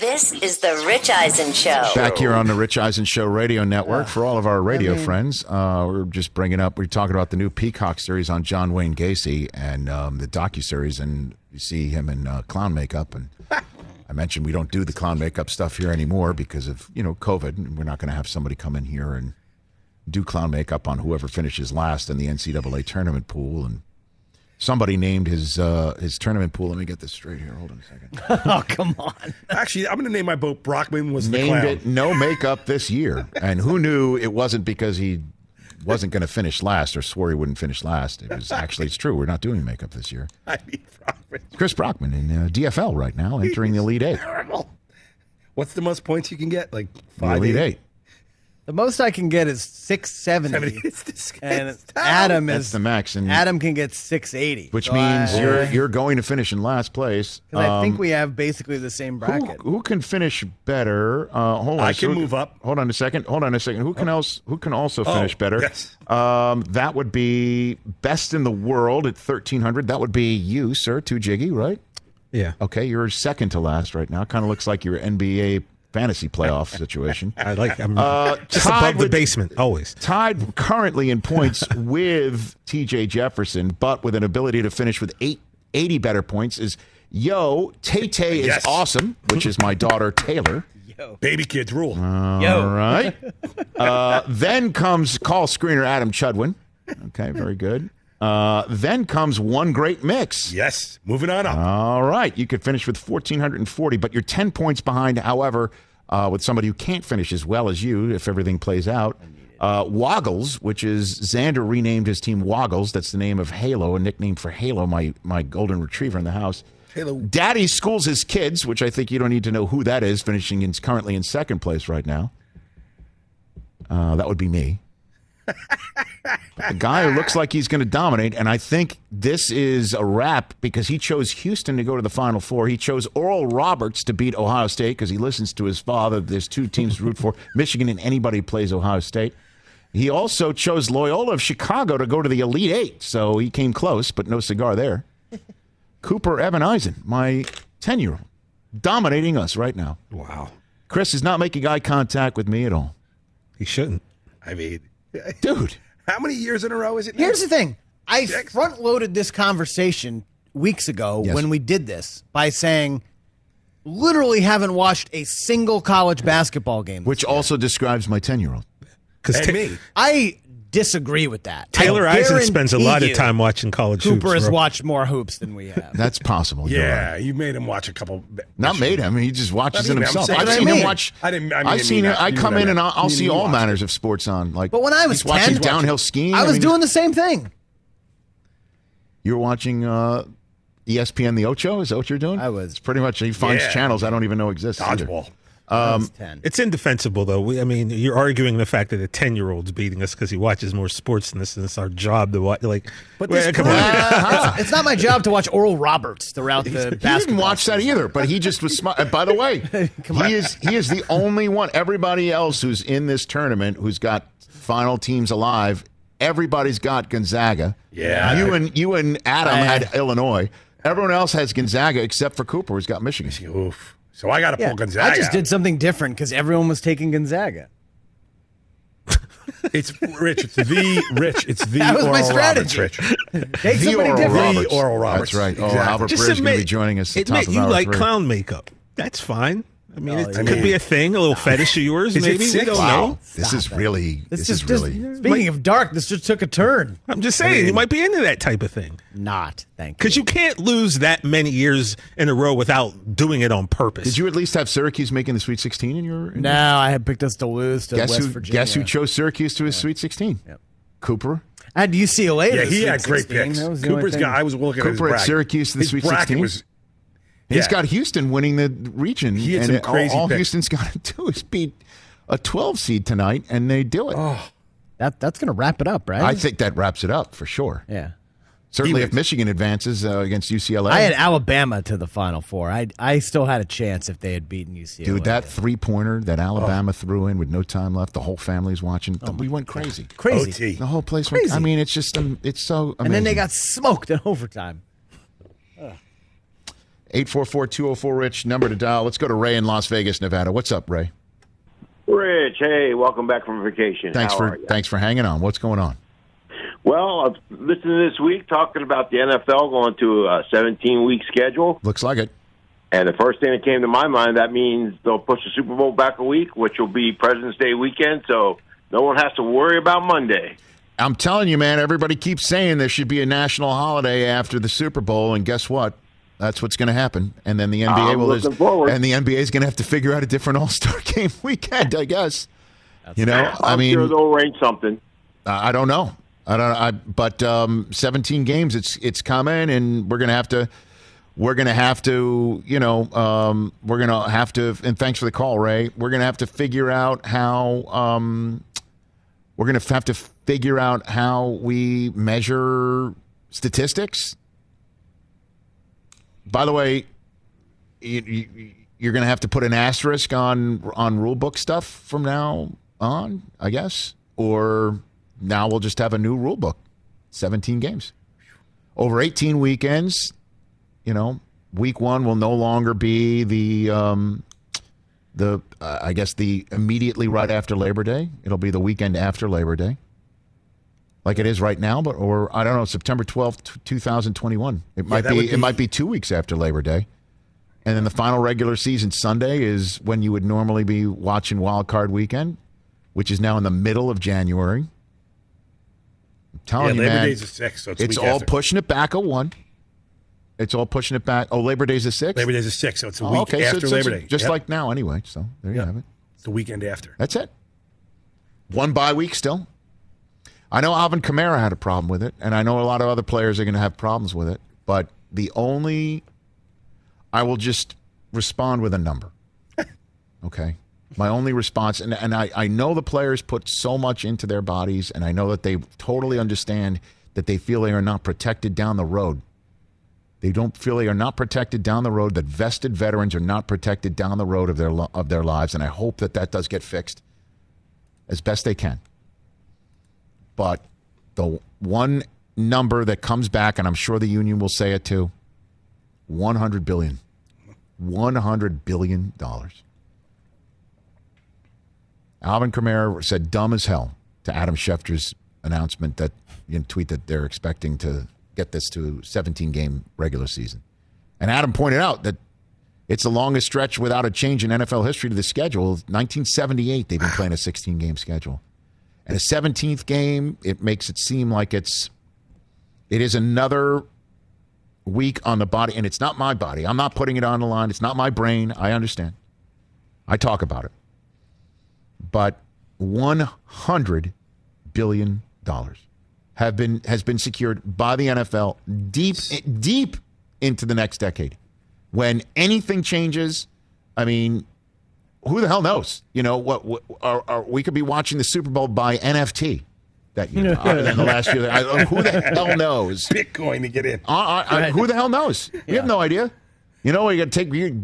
[SPEAKER 4] This is the Rich Eisen Show.
[SPEAKER 3] Back here on the Rich Eisen Show radio network for all of our radio friends. Uh, we're just bringing up, we're talking about the new Peacock series on John Wayne Gacy and um, the docu-series, and you see him in uh, clown makeup. And I mentioned we don't do the clown makeup stuff here anymore because of, you know, COVID. And we're not going to have somebody come in here and do clown makeup on whoever finishes last in the NCAA tournament pool. And somebody named his uh, his tournament pool. Let me get this straight here. Hold on a second.
[SPEAKER 1] Oh come on!
[SPEAKER 7] Actually, I'm going to name my boat Brockman was the
[SPEAKER 3] named
[SPEAKER 7] clown.
[SPEAKER 3] it no makeup this year. And who knew it wasn't because he wasn't going to finish last or swore he wouldn't finish last. It was actually, it's true. We're not doing makeup this year.
[SPEAKER 7] I mean, Brockman.
[SPEAKER 3] Chris Brockman in uh, DFL right now, entering the Elite Eight.
[SPEAKER 7] Terrible. What's the most points you can get? Like
[SPEAKER 3] The
[SPEAKER 7] five,
[SPEAKER 3] Elite Eight.
[SPEAKER 1] The most I can get is six seventy,
[SPEAKER 7] Seventy. It's this-
[SPEAKER 1] and Adam
[SPEAKER 3] That's
[SPEAKER 1] is
[SPEAKER 3] the max. And,
[SPEAKER 1] Adam can get six eighty,
[SPEAKER 3] which means you're you're going to finish in last place.
[SPEAKER 1] I think
[SPEAKER 3] Um,
[SPEAKER 1] we have basically the same
[SPEAKER 3] who,
[SPEAKER 1] bracket.
[SPEAKER 3] who can finish better? Uh, hold on.
[SPEAKER 7] I
[SPEAKER 3] So
[SPEAKER 7] can
[SPEAKER 3] who-
[SPEAKER 7] move up.
[SPEAKER 3] Hold on a second. Hold on a second. Who can else? Who can also finish better?
[SPEAKER 7] yes.
[SPEAKER 3] Um, that would be best in the world at thirteen hundred. That would be you, sir. Two Jiggy, right?
[SPEAKER 7] Yeah.
[SPEAKER 3] Okay, you're second to last right now. Kind of looks like your NBA fantasy playoff situation.
[SPEAKER 7] I like. I'm
[SPEAKER 3] Uh,
[SPEAKER 7] just
[SPEAKER 3] tied
[SPEAKER 7] above the basement always.
[SPEAKER 3] Tied currently in points with TJ Jefferson, but with an ability to finish with eight, 80 better points is Yo. Tay Tay is
[SPEAKER 7] Yes.
[SPEAKER 3] awesome, which is my daughter Taylor.
[SPEAKER 7] Baby kids rule.
[SPEAKER 3] All right. Uh, then comes call screener Adam Chudwin. Okay, very good. Uh, then comes one great mix.
[SPEAKER 7] yes. Moving on up.
[SPEAKER 3] All right. You could finish with 1,440, but you're 10 points behind, however, uh, with somebody who can't finish as well as you if everything plays out. Uh, Woggles, which is Xander renamed his team Woggles. That's the name of Halo, a nickname for Halo, my my golden retriever in the house.
[SPEAKER 7] Halo.
[SPEAKER 3] Daddy schools his kids, which I think you don't need to know who that is. Finishing in currently in second place right now. Uh, that would be me. A guy who looks like he's going to dominate, and I think this is a wrap because he chose Houston to go to the Final Four. He chose Oral Roberts to beat Ohio State because he listens to his father. There's two teams to root for: Michigan and anybody plays Ohio State. He also chose Loyola of Chicago to go to the Elite Eight, so he came close, but no cigar there. Cooper Evan Eisen, my ten-year-old, dominating us right now.
[SPEAKER 7] Wow.
[SPEAKER 3] Chris is not making eye contact with me at all.
[SPEAKER 7] He shouldn't. I mean,
[SPEAKER 3] dude,
[SPEAKER 7] how many years in a row is it? now?
[SPEAKER 1] Here's the thing. I front loaded this conversation weeks ago
[SPEAKER 3] Yes.
[SPEAKER 1] when we did this by saying literally haven't watched a single college basketball game.
[SPEAKER 3] Which also describes my ten-year-old.
[SPEAKER 7] Because
[SPEAKER 1] And
[SPEAKER 7] me,
[SPEAKER 1] I disagree with that.
[SPEAKER 7] Taylor
[SPEAKER 1] I
[SPEAKER 7] Eisen spends a lot of time watching college
[SPEAKER 1] you Cooper
[SPEAKER 7] hoops,
[SPEAKER 1] has
[SPEAKER 7] bro.
[SPEAKER 1] watched more hoops than we have.
[SPEAKER 3] That's possible. You're
[SPEAKER 7] Yeah,
[SPEAKER 3] right.
[SPEAKER 7] you made him watch a couple.
[SPEAKER 3] Not made him. He just watches
[SPEAKER 7] I mean,
[SPEAKER 3] it
[SPEAKER 7] I'm
[SPEAKER 3] himself.
[SPEAKER 7] saying-
[SPEAKER 3] I've
[SPEAKER 7] That's
[SPEAKER 3] seen
[SPEAKER 7] what I
[SPEAKER 3] him watch.
[SPEAKER 7] I didn't- I mean,
[SPEAKER 3] I've
[SPEAKER 7] I
[SPEAKER 3] seen
[SPEAKER 7] mean
[SPEAKER 3] it.
[SPEAKER 7] that.
[SPEAKER 3] I
[SPEAKER 7] You
[SPEAKER 3] come in
[SPEAKER 7] I
[SPEAKER 3] and. I'll, I'll
[SPEAKER 7] You
[SPEAKER 3] see
[SPEAKER 7] mean
[SPEAKER 3] all
[SPEAKER 7] watch
[SPEAKER 3] manners of sports on. Like,
[SPEAKER 1] But when I was
[SPEAKER 3] he's watching
[SPEAKER 1] 10,
[SPEAKER 3] downhill skiing.
[SPEAKER 1] I was
[SPEAKER 3] mean,
[SPEAKER 1] doing the same thing.
[SPEAKER 3] You're watching uh, ESPN The Ocho. Is that what you're doing? I was. It's pretty much. He finds
[SPEAKER 7] Yeah.
[SPEAKER 3] channels I don't even know exist. either.
[SPEAKER 7] Dodgeball.
[SPEAKER 3] Um,
[SPEAKER 7] It's indefensible, though. We, I mean, you're arguing the fact that a ten year old's beating us because he watches more sports than us, and it's our job to watch. Like,
[SPEAKER 1] But
[SPEAKER 7] well, come on.
[SPEAKER 1] it's, it's not my job to watch Oral Roberts throughout the
[SPEAKER 3] He didn't
[SPEAKER 1] basketball.
[SPEAKER 3] watch that either, but he just was smart. By the way, he is he is the only one. Everybody else who's in this tournament who's got final teams alive, everybody's got Gonzaga.
[SPEAKER 7] Yeah.
[SPEAKER 3] you and you and Adam
[SPEAKER 1] I-
[SPEAKER 3] had Illinois. Everyone else has Gonzaga except for Cooper, who's got Michigan.
[SPEAKER 7] Oof. So I got to
[SPEAKER 1] Yeah,
[SPEAKER 7] pull Gonzaga.
[SPEAKER 1] I just did something different because everyone was taking Gonzaga.
[SPEAKER 7] It's Rich. It's the Rich. It's the
[SPEAKER 1] That was my
[SPEAKER 7] Oral
[SPEAKER 1] strategy.
[SPEAKER 7] Roberts, Rich.
[SPEAKER 1] Take
[SPEAKER 3] The
[SPEAKER 1] somebody
[SPEAKER 3] Oral
[SPEAKER 1] different.
[SPEAKER 3] Roberts.
[SPEAKER 7] The Oral Roberts.
[SPEAKER 3] That's right. Oh,
[SPEAKER 7] Exactly.
[SPEAKER 3] Albert
[SPEAKER 7] Just
[SPEAKER 3] Breer's going to be joining us at the
[SPEAKER 7] Admit
[SPEAKER 3] top of
[SPEAKER 7] you
[SPEAKER 3] hour
[SPEAKER 7] like
[SPEAKER 3] three.
[SPEAKER 7] clown makeup. That's fine. I mean,
[SPEAKER 1] Oh,
[SPEAKER 7] it
[SPEAKER 1] yeah.
[SPEAKER 7] could be a thing, a little fetish of yours,
[SPEAKER 1] Is
[SPEAKER 7] maybe. We don't
[SPEAKER 3] Wow,
[SPEAKER 7] know.
[SPEAKER 3] this is really
[SPEAKER 1] This,
[SPEAKER 3] this is
[SPEAKER 1] just-
[SPEAKER 3] really.
[SPEAKER 1] speaking of dark, this just took a turn.
[SPEAKER 7] I'm just saying, you might be into that type of thing.
[SPEAKER 1] Not, thank you.
[SPEAKER 7] Because you can't lose that many years in a row without doing it on purpose.
[SPEAKER 3] Did you at least have Syracuse making the Sweet 16 in your? in
[SPEAKER 1] No, I had picked us to lose to
[SPEAKER 3] Guess
[SPEAKER 1] West
[SPEAKER 3] who?
[SPEAKER 1] Virginia.
[SPEAKER 3] Guess who chose Syracuse to his Sweet 16? Cooper.
[SPEAKER 1] I had UCLA. to
[SPEAKER 7] Yeah, he had great
[SPEAKER 1] 16.
[SPEAKER 7] picks.
[SPEAKER 1] That was the only
[SPEAKER 7] Cooper's guy. I was looking at his
[SPEAKER 3] Cooper at
[SPEAKER 7] bracket.
[SPEAKER 3] Syracuse to the
[SPEAKER 7] his
[SPEAKER 3] Sweet
[SPEAKER 7] bracket
[SPEAKER 3] 16.
[SPEAKER 7] Was,
[SPEAKER 3] He's
[SPEAKER 7] Yeah.
[SPEAKER 3] got Houston winning the region.
[SPEAKER 7] He had
[SPEAKER 3] and
[SPEAKER 7] some
[SPEAKER 3] it- all- all. Houston's got to do is beat a 12 seed tonight, and they do it.
[SPEAKER 7] Oh.
[SPEAKER 1] That that's gonna wrap it up, right?
[SPEAKER 3] I think that wraps it up for sure.
[SPEAKER 1] Yeah.
[SPEAKER 3] Certainly, if Michigan advances uh, against UCLA,
[SPEAKER 1] I had Alabama to the Final Four. I I still had a chance if they had beaten UCLA.
[SPEAKER 3] dude, that three pointer that
[SPEAKER 7] Oh.
[SPEAKER 3] Alabama threw in with no time left, the whole family's watching. we went crazy.
[SPEAKER 1] crazy.
[SPEAKER 7] OT.
[SPEAKER 3] The whole place went
[SPEAKER 1] Crazy.
[SPEAKER 3] went. I mean, it's just um, it's so amazing.
[SPEAKER 1] And then they got smoked in overtime.
[SPEAKER 3] 844-204 Rich number to dial. Let's go to Ray in Las Vegas, Nevada. What's up, Ray?
[SPEAKER 9] Rich, hey, welcome back from vacation.
[SPEAKER 3] Thanks
[SPEAKER 9] How
[SPEAKER 3] for thanks for hanging on. What's going on?
[SPEAKER 9] Well, uh, I've listened this week talking about the NFL going to a 17 week schedule.
[SPEAKER 3] Looks like it.
[SPEAKER 9] And the first thing that came to my mind, that means they'll push the Super Bowl back a week, which will be President's Day weekend, so no one has to worry about Monday.
[SPEAKER 3] I'm telling you, man, everybody keeps saying there should be a national holiday after the Super Bowl, and guess what? That's what's going to happen. And then the NBA
[SPEAKER 9] I'm
[SPEAKER 3] will is,
[SPEAKER 9] forward.
[SPEAKER 3] and the NBA is going to have to figure out a different All Star game weekend, I guess. you know, I mean,
[SPEAKER 9] sure they'll arrange something.
[SPEAKER 3] I I don't know. I don't. I but um, 17 games. It's it's coming, and we're gonna have to. We're gonna have to. You know. Um, we're gonna have to. And thanks for the call, Ray. We're gonna have to figure out how. Um, we're gonna have to figure out how we measure statistics. By the way, you, you, you're gonna have to put an asterisk on on rule book stuff from now on, I guess, or now we'll just have a new rule book 17 games. Over 18 weekends you know week one will no longer be the um the uh, i guess the immediately right after labor day. It'll be the weekend after labor day like it is right now but or i don't know september 12th 2021 it might be,
[SPEAKER 7] would
[SPEAKER 3] it might be two weeks after labor day and then the final regular season sunday is when you would normally be watching wild card weekend which is now in the middle of january I'm telling
[SPEAKER 7] Yeah,
[SPEAKER 3] you,
[SPEAKER 7] Labor
[SPEAKER 3] man,
[SPEAKER 7] Day's the sixth, so it's
[SPEAKER 3] it's all
[SPEAKER 7] after.
[SPEAKER 3] pushing it back a one. It's all pushing it back. Oh, Labor Day's the sixth.
[SPEAKER 7] Labor Day's the sixth, so it's a
[SPEAKER 3] Oh,
[SPEAKER 7] week
[SPEAKER 3] okay, so
[SPEAKER 7] after
[SPEAKER 3] it's-
[SPEAKER 7] Labor Day.
[SPEAKER 3] just
[SPEAKER 7] Yep.
[SPEAKER 3] like now, anyway. So there you
[SPEAKER 7] Yep.
[SPEAKER 3] have it.
[SPEAKER 7] It's the weekend after.
[SPEAKER 3] That's it. one bye week still. I know Alvin Kamara had a problem with it, and I know a lot of other players are going to have problems with it. But the only, I will just respond with a number. Okay. My only response, and, and I, I know the players put so much into their bodies, and I know that they totally understand that they feel they are not protected down the road. They don't feel they are not protected down the road. That vested veterans are not protected down the road of their of their lives, and I hope that that does get fixed as best they can. But the one number that comes back, and I'm sure the union will say it too, 100 billion, 100 billion dollars. Alvin Kamara said dumb as hell to Adam Schefter's announcement that you know, tweet that they're expecting to get this to 17 game regular season. And Adam pointed out that it's the longest stretch without a change in NFL history to the schedule. 1978, they've been playing a 16 game schedule. A 17th game, it makes it seem like it's it is another week on the body, and it's not my body. I'm not putting it on the line. It's not my brain. I understand. I talk about it. But 100 billion dollars have been has been secured by the NFL deep deep into the next decade. When anything changes, I mean, who the hell knows? You know what? what are, are, we could be watching the Super Bowl by NFT that year. other uh, than the last year, I, uh, who the hell knows?
[SPEAKER 10] Bitcoin to get in.
[SPEAKER 3] Uh, I, who the hell knows? We have no idea. You know, you got to take you,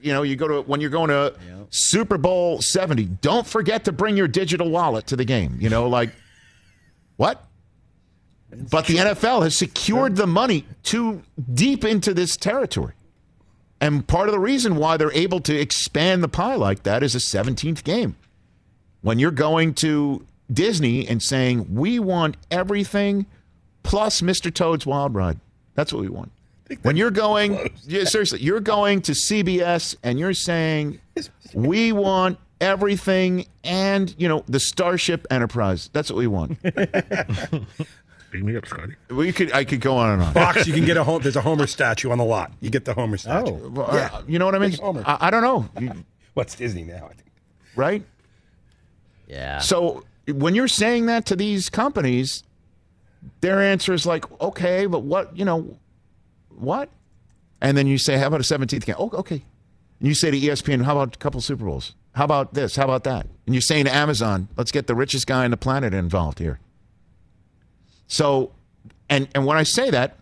[SPEAKER 3] you know, you go to when you're going to Super Bowl 70, don't forget to bring your digital wallet to the game. You know, like what? But the NFL has secured the money too deep into this territory. And part of the reason why they're able to expand the pie like that is a 17th game. When you're going to Disney and saying, we want everything plus Mr. Toad's Wild Ride. That's what we want. When you're going, yeah, seriously, you're going to CBS and you're saying, we want everything and, you know, the Starship Enterprise. That's what we want.
[SPEAKER 7] Bring me up, Scotty.
[SPEAKER 3] We could, I could go on and on.
[SPEAKER 10] Fox, you can get a home. There's a Homer statue on the lot. You get the Homer statue.
[SPEAKER 3] Oh, well, uh, you know what I mean?
[SPEAKER 10] Homer.
[SPEAKER 3] I, I don't know. You-
[SPEAKER 10] What's Disney now? I think.
[SPEAKER 3] right?
[SPEAKER 1] Yeah.
[SPEAKER 3] So when you're saying that to these companies, their answer is like, okay, but what, you know, what? And then you say, how about a 17th game? Oh, okay. And you say to ESPN, how about a couple Super Bowls? How about this? How about that? And you're saying to Amazon, let's get the richest guy on the planet involved here. So, and and when I say that,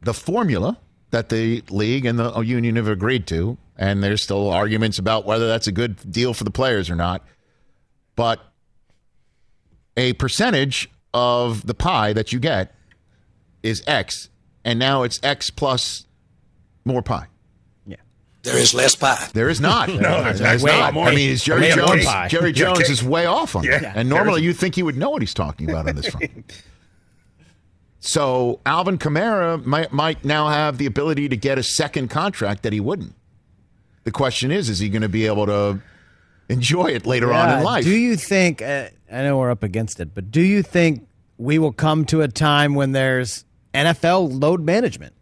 [SPEAKER 3] the formula that the league and the union have agreed to, and there's still arguments about whether that's a good deal for the players or not, but a percentage of the pie that you get is X, and now it's X plus more pie.
[SPEAKER 11] There is less pie.
[SPEAKER 3] There is not.
[SPEAKER 10] No, there's
[SPEAKER 3] There's
[SPEAKER 10] way
[SPEAKER 3] not.
[SPEAKER 10] more.
[SPEAKER 3] I mean, it's Jerry
[SPEAKER 10] Way more
[SPEAKER 3] Jones.
[SPEAKER 10] pie.
[SPEAKER 3] Jerry Jones
[SPEAKER 10] cake.
[SPEAKER 3] is way off on
[SPEAKER 10] Yeah.
[SPEAKER 3] that. And normally you'd think he would know what he's talking about on this front. So Alvin Kamara might might now have the ability to get a second contract that he wouldn't. The question is, is he going to be able to enjoy it later on in life?
[SPEAKER 1] Do you think? Uh, I know we're up against it, but do you think we will come to a time when there's NFL load management?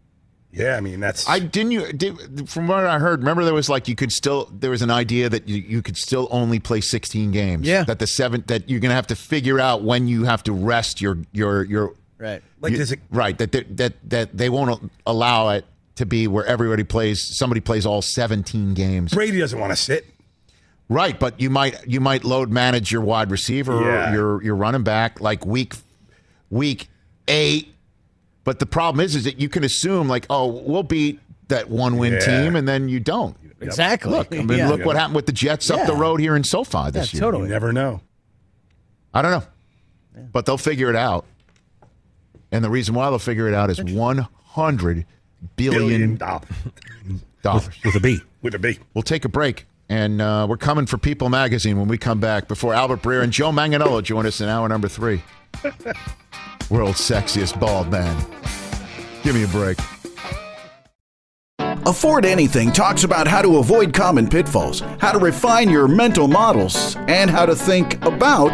[SPEAKER 10] Yeah, I mean that's.
[SPEAKER 3] I didn't you did, from what I heard. Remember, there was like you could still there was an idea that you, you could still only play 16 games.
[SPEAKER 1] Yeah.
[SPEAKER 3] that the seven that you're gonna have to figure out when you have to rest your your your
[SPEAKER 1] Right.
[SPEAKER 10] Like
[SPEAKER 3] you-
[SPEAKER 10] does it-
[SPEAKER 3] right that they- that that they won't allow it to be where everybody plays. Somebody plays all 17 games.
[SPEAKER 10] Brady doesn't want to sit.
[SPEAKER 3] Right, but you might you might load manage your wide receiver
[SPEAKER 10] Yeah.
[SPEAKER 3] or your your running back like week week eight. But the problem is is that you can assume like, oh, we'll beat that one win
[SPEAKER 10] Yeah.
[SPEAKER 3] team and then you don't.
[SPEAKER 1] Exactly.
[SPEAKER 3] Look, I mean,
[SPEAKER 1] Yeah.
[SPEAKER 3] look what happened with the Jets up the road here in SoFi this
[SPEAKER 1] Yeah,
[SPEAKER 3] year.
[SPEAKER 1] totally.
[SPEAKER 10] You never know.
[SPEAKER 3] I don't know. But they'll figure it out. And the reason why they'll figure it out is 100 billion
[SPEAKER 10] Billion dollars
[SPEAKER 3] dollars.
[SPEAKER 7] with a B.
[SPEAKER 10] with a B.
[SPEAKER 3] We'll take a break. And uh, we're coming for People Magazine when we come back before Albert Breer and Joe Manganiello join us in hour number three. World's sexiest bald man. Give me a break.
[SPEAKER 12] Afford Anything talks about how to avoid common pitfalls, how to refine your mental models, and how to think about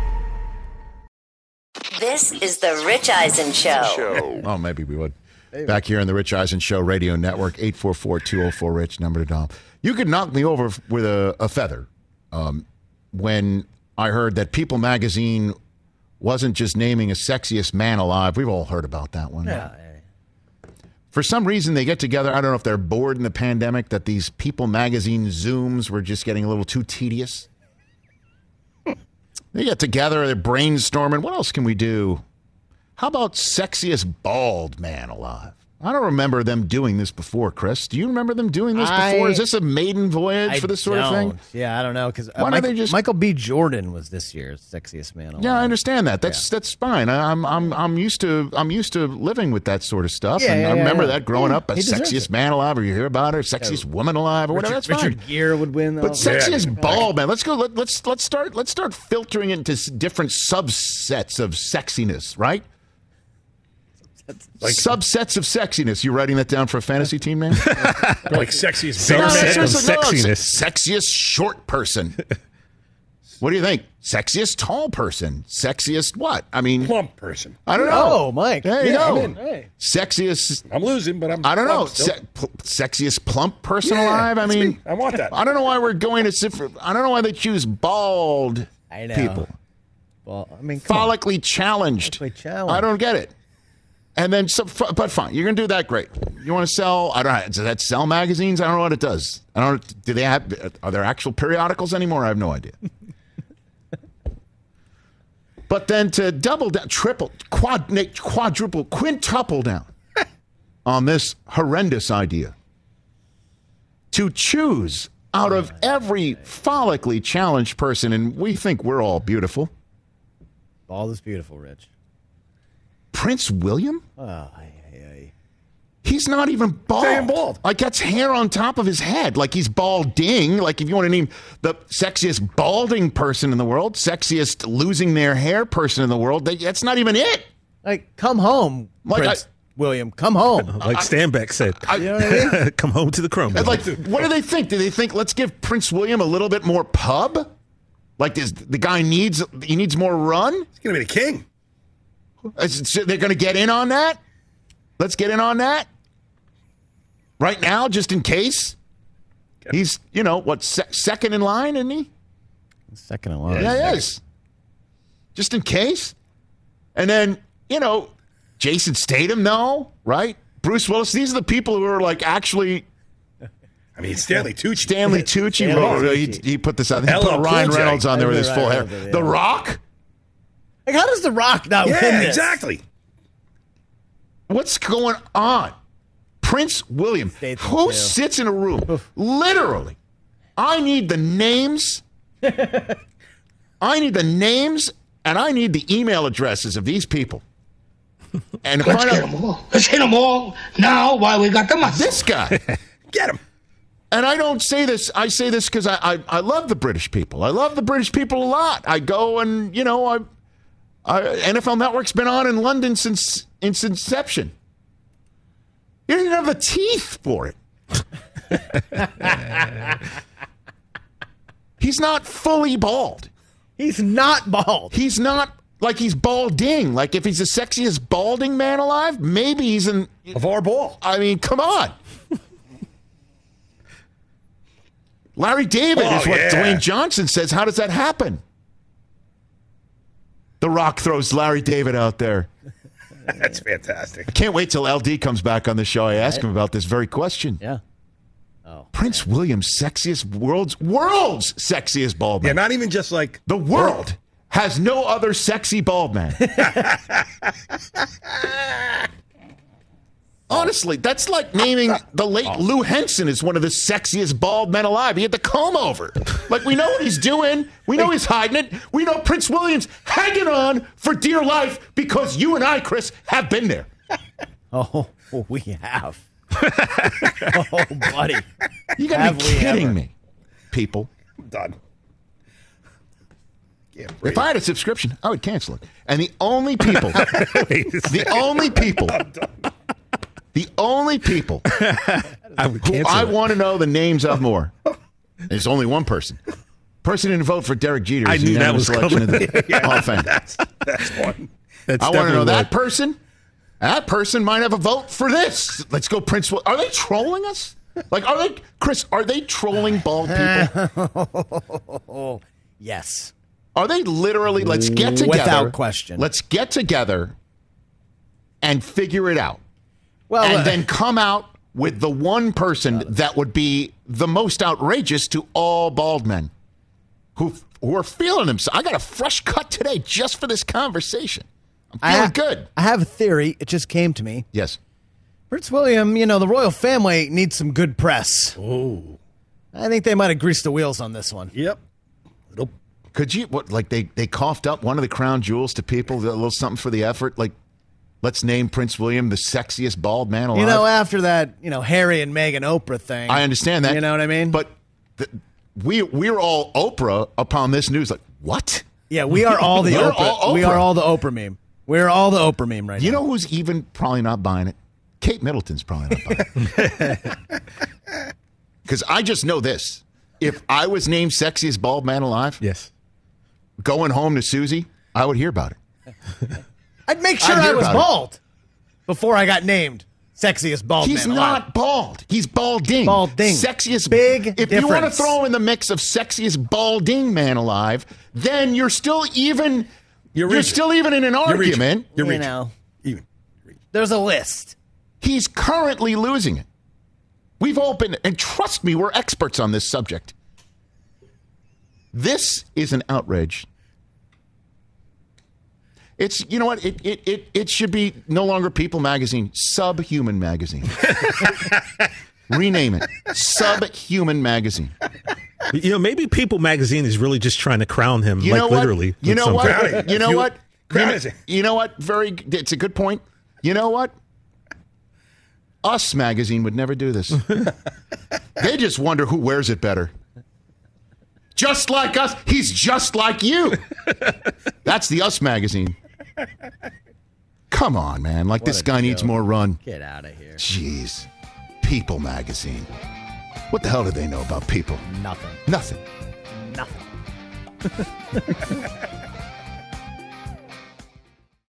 [SPEAKER 4] This is the Rich Eisen Show.
[SPEAKER 3] Oh, maybe we would. Back here on the Rich Eisen Show Radio Network, 844-204-RICH, number to dial. You could knock me over with a, a feather um, when I heard that People Magazine wasn't just naming a sexiest man alive. We've all heard about that one.
[SPEAKER 1] Yeah.
[SPEAKER 3] For some reason, they get together. I don't know if they're bored in the pandemic that these People Magazine Zooms were just getting a little too tedious. They get together, they're brainstorming. What else can we do? How about sexiest bald man alive? I don't remember them doing this before, Chris. Do you remember them doing this before? Is this a maiden voyage
[SPEAKER 1] I
[SPEAKER 3] for this sort of thing?
[SPEAKER 1] Yeah, I don't know because uh,
[SPEAKER 3] Why don't
[SPEAKER 1] Michael,
[SPEAKER 3] they just-
[SPEAKER 1] Michael B. Jordan was this year's sexiest man. Alive.
[SPEAKER 3] Yeah, I understand that. That's that's fine. I, I'm I'm I'm used to I'm used to living with that sort of stuff,
[SPEAKER 1] Yeah,
[SPEAKER 3] and
[SPEAKER 1] yeah,
[SPEAKER 3] I remember
[SPEAKER 1] yeah.
[SPEAKER 3] that growing
[SPEAKER 1] Yeah,
[SPEAKER 3] up. A sexiest man alive, or you hear about her, sexiest woman alive, or whatever.
[SPEAKER 1] Richard,
[SPEAKER 3] That's fine.
[SPEAKER 1] Richard Gere would win. though.
[SPEAKER 3] But sexiest ball man. Let's go. Let, let's let's start. Let's start filtering into different subsets of sexiness. Right. Subsets of sexiness. You writing that down for a fantasy team, man?
[SPEAKER 10] like sexiest
[SPEAKER 3] No,
[SPEAKER 10] bigger
[SPEAKER 3] no,
[SPEAKER 10] man.
[SPEAKER 3] seriously, no, Sexiest short person. what do you think? Sexiest tall person. Sexiest what? I mean,
[SPEAKER 10] plump person.
[SPEAKER 3] I don't know.
[SPEAKER 1] Oh, Mike.
[SPEAKER 3] There you
[SPEAKER 10] Yeah, I'm
[SPEAKER 3] go.
[SPEAKER 10] in. Hey.
[SPEAKER 3] Sexiest.
[SPEAKER 10] I'm losing, but I'm.
[SPEAKER 3] I don't know.
[SPEAKER 10] plump still.
[SPEAKER 3] Se- pl- sexiest plump person
[SPEAKER 10] Yeah,
[SPEAKER 3] alive. I
[SPEAKER 10] that's
[SPEAKER 3] mean,
[SPEAKER 10] me. I want that.
[SPEAKER 3] I don't know why we're going to. sit for- I don't know why they choose bald
[SPEAKER 1] I know.
[SPEAKER 3] people.
[SPEAKER 1] Well, I mean, come on.
[SPEAKER 3] Follically challenged.
[SPEAKER 1] Follically challenged.
[SPEAKER 3] I don't get it. And then, so, f- but fine, you're gonna do that. Great. You want to sell? I don't. know. Does that sell magazines? I don't know what it does. I don't. Do they have? Are there actual periodicals anymore? I have no idea. but then to double down, triple, quad, quadruple, quintuple down on this horrendous idea to choose out of every follically challenged person, and we think we're all beautiful.
[SPEAKER 1] All is beautiful, Rich.
[SPEAKER 3] Prince William?
[SPEAKER 1] Oh, ay, ay, ay.
[SPEAKER 3] He's not even bald.
[SPEAKER 10] Damn bald.
[SPEAKER 3] Like that's hair on top of his head. Like he's balding. Like if you want to name the sexiest balding person in the world, sexiest losing their hair person in the world, that, that's not even it.
[SPEAKER 1] Like, come home,
[SPEAKER 3] Like,
[SPEAKER 1] Prince William. Come home.
[SPEAKER 7] Like Stanbeck said,
[SPEAKER 1] you know what I mean?
[SPEAKER 7] come home to the Chrome.
[SPEAKER 3] And like, what do they think? Do they think let's give Prince William a little bit more pub? Like, does the guy needs he needs more run?
[SPEAKER 10] He's gonna be the king.
[SPEAKER 3] Is- so they're going to get in on that. Let's get in on that right now, just in case. He's, you know, what se- second in line, isn't he?
[SPEAKER 1] Second in line.
[SPEAKER 3] Yeah, he is. Just in case. And then, you know, Jason Statham, no, right? Bruce Willis. These are the people who are like actually.
[SPEAKER 10] I mean, Stanley Tucci.
[SPEAKER 3] Stanley Tucci.
[SPEAKER 1] Stanley
[SPEAKER 3] wrote-
[SPEAKER 1] Tucci.
[SPEAKER 3] He, he put this out. He
[SPEAKER 10] LL
[SPEAKER 3] put Ryan Reynolds on there with his full hair. The Rock.
[SPEAKER 1] Like, how does The Rock not win
[SPEAKER 10] Yeah,
[SPEAKER 1] this?
[SPEAKER 10] exactly.
[SPEAKER 3] What's going on? Prince William.
[SPEAKER 1] Statham,
[SPEAKER 3] Who
[SPEAKER 1] too.
[SPEAKER 3] sits in a room? Literally. I need the names. I need the names and I need the email addresses of these people. And
[SPEAKER 13] Let's
[SPEAKER 3] find
[SPEAKER 13] get
[SPEAKER 3] out
[SPEAKER 13] them all. Let's hit them all now while we got the muscle.
[SPEAKER 3] this guy.
[SPEAKER 10] Get him.
[SPEAKER 3] And I don't say this. I say this because I, I I love the British people. I love the British people a lot. I go and you know I, I NFL Network's been on in London since its inception. You didn't have the teeth for it. he's not fully bald.
[SPEAKER 1] He's not bald.
[SPEAKER 3] He's not like he's balding. Like if he's the sexiest balding man alive, maybe he's in.
[SPEAKER 10] Of our ball.
[SPEAKER 3] I mean, come on. Larry David
[SPEAKER 10] Oh,
[SPEAKER 3] is what
[SPEAKER 10] yeah.
[SPEAKER 3] Dwayne Johnson says. How does that happen? The Rock throws Larry David out there.
[SPEAKER 10] That's fantastic.
[SPEAKER 3] I can't wait till LD comes back on the show. I ask him about this very question.
[SPEAKER 1] Yeah.
[SPEAKER 3] Oh, Prince William's sexiest world's world's sexiest bald man.
[SPEAKER 10] Yeah, not even just like
[SPEAKER 3] the world has no other sexy bald man. Oh. Honestly, that's like naming the late Lou Henson as one of the sexiest bald men alive. He had the comb over. Like, we know what he's doing. We know he's hiding it. We know Prince William's hanging on for dear life because you and I, Chris, have been there.
[SPEAKER 1] Oh, we have. oh, buddy.
[SPEAKER 3] You gotta
[SPEAKER 1] Have
[SPEAKER 3] be kidding
[SPEAKER 1] ever.
[SPEAKER 3] me, people.
[SPEAKER 10] I'm done.
[SPEAKER 3] If I had a subscription, I would cancel it. And the only people, the only people, the only people
[SPEAKER 7] I
[SPEAKER 3] who I want to know the names of more. There's only one person. Person didn't vote for Derek Jeter.
[SPEAKER 7] I knew that was
[SPEAKER 3] selection
[SPEAKER 7] coming.
[SPEAKER 3] of the
[SPEAKER 7] Yeah,
[SPEAKER 3] Hall of Fame.
[SPEAKER 10] That's that's one.
[SPEAKER 7] That's
[SPEAKER 3] I want to know
[SPEAKER 7] definitely
[SPEAKER 3] that person. That person might have a vote for this. Let's go, Prince. Are they trolling us? Like, are they, Chris? Are they trolling bald people?
[SPEAKER 1] yes.
[SPEAKER 3] Are they literally? Let's get together.
[SPEAKER 1] Without question.
[SPEAKER 3] Let's get together and figure it out.
[SPEAKER 1] Well,
[SPEAKER 3] and
[SPEAKER 1] uh,
[SPEAKER 3] then come out with the one person that would be the most outrageous to all bald men who who are feeling themselves. I got a fresh cut today just for this conversation. I'm
[SPEAKER 1] I
[SPEAKER 3] feeling
[SPEAKER 1] ha-
[SPEAKER 3] good.
[SPEAKER 1] I have a theory. It just came to me.
[SPEAKER 3] Yes.
[SPEAKER 1] Prince William, you know, the royal family needs some good press.
[SPEAKER 10] Oh.
[SPEAKER 1] I think they might have greased the wheels on this one.
[SPEAKER 10] Yep.
[SPEAKER 3] Could you what like they they coughed up one of the crown jewels to people a little something for the effort like let's name Prince William the sexiest bald man alive.
[SPEAKER 1] You know, after that, you know, Harry and Meghan Oprah thing.
[SPEAKER 3] I understand that.
[SPEAKER 1] You know what I mean?
[SPEAKER 3] But the, we we're all Oprah upon this news like what?
[SPEAKER 1] yeah, we are all the
[SPEAKER 3] We're
[SPEAKER 1] Oprah.
[SPEAKER 3] all
[SPEAKER 1] We are all the Oprah meme. We're all the Oprah meme right
[SPEAKER 3] You
[SPEAKER 1] now.
[SPEAKER 3] know who's even probably not buying it? Kate Middleton's probably not buying it. Because I just know this. If I was named sexiest bald man alive,
[SPEAKER 7] yes,
[SPEAKER 3] going home to Susie, I would hear about it.
[SPEAKER 1] I'd make sure
[SPEAKER 3] I'd
[SPEAKER 1] I was
[SPEAKER 3] about it.
[SPEAKER 1] bald before I got named sexiest bald
[SPEAKER 3] He's
[SPEAKER 1] man
[SPEAKER 3] not
[SPEAKER 1] alive.
[SPEAKER 3] bald. He's balding.
[SPEAKER 1] Balding.
[SPEAKER 3] Sexiest.
[SPEAKER 1] Big
[SPEAKER 3] If you want to throw in the mix of sexiest balding man alive, then you're still even. You're,
[SPEAKER 10] reaching.
[SPEAKER 3] still even in an
[SPEAKER 10] You're reaching.
[SPEAKER 3] argument.
[SPEAKER 10] You're
[SPEAKER 1] You
[SPEAKER 10] reaching.
[SPEAKER 1] know,
[SPEAKER 10] Even.
[SPEAKER 1] there's a list.
[SPEAKER 3] He's currently losing it. We've opened, and trust me, we're experts on this subject. This is an outrage. It's you know what it it it, it should be no longer People Magazine, Subhuman Magazine. Rename it Subhuman Magazine.
[SPEAKER 7] You know, maybe People Magazine is really just trying to crown him,
[SPEAKER 3] You
[SPEAKER 7] like literally.
[SPEAKER 3] You know what? You know what? You know, you know what? Very. It's a good point. You know what? Us magazine would never do this. they just wonder who wears it better. Just like us, he's just like you. That's the Us magazine. Come on, man! Like this
[SPEAKER 1] a
[SPEAKER 3] guy needs more run.
[SPEAKER 1] Get out of here.
[SPEAKER 3] Jeez, People magazine. What the hell do they know about people?
[SPEAKER 1] Nothing.
[SPEAKER 3] Nothing.
[SPEAKER 1] Nothing.